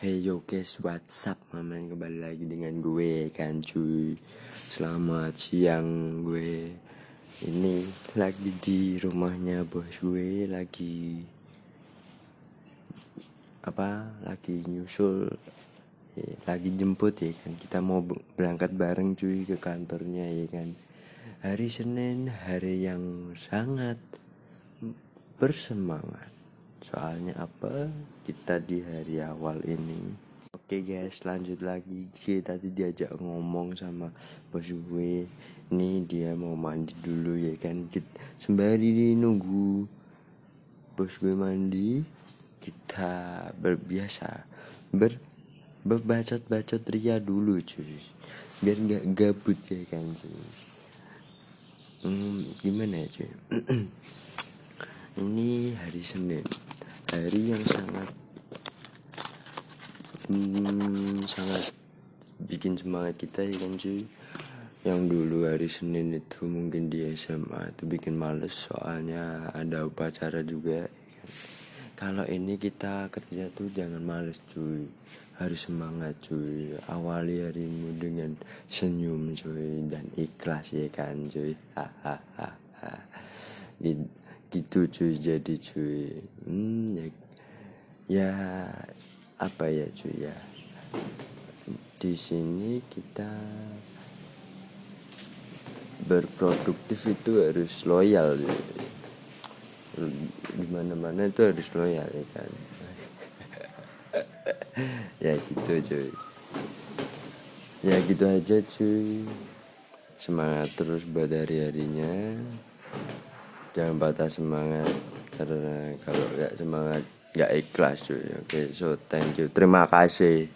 Hey yo guys, what's up maman Kembali lagi dengan gue kan cuy. Selamat siang gue. Ini lagi di rumahnya bos gue Lagi Apa Lagi nyusul eh, Lagi jemput ya kan. Kita mau berangkat bareng cuy ke kantornya ya kan. Hari Senin Hari yang sangat Bersemangat Soalnya apa? Kita di hari awal ini. Oke guys, lanjut lagi. Kita tadi diajak ngomong sama bos gue. Nih dia mau mandi dulu ya kan. Sembari di nunggu bos gue mandi, kita berbiasa ber berbacot-bacot ria dulu cuy. Biar nggak gabut ya kan cuy. Hmm, gimana ya cuy? ini hari Senin hari yang sangat hmm, sangat bikin semangat kita ya kan cuy? Yang dulu hari Senin itu mungkin di SMA itu bikin males soalnya ada upacara juga ya kan? kalau ini kita kerja tuh jangan males cuy. Harus semangat cuy. Awali harimu dengan senyum cuy dan ikhlas ya kan cuy? Hahaha gitu gitu cuy jadi cuy. Hmm, ya, ya apa ya cuy ya? Di sini kita berproduktif itu harus loyal di mana mana itu harus loyal ya kan? Ya gitu cuy. Ya gitu aja cuy. Semangat terus buat hari harinya jangan patah semangat karena kalau nggak semangat nggak ikhlas cuy. Oke okay, so thank you. Terima kasih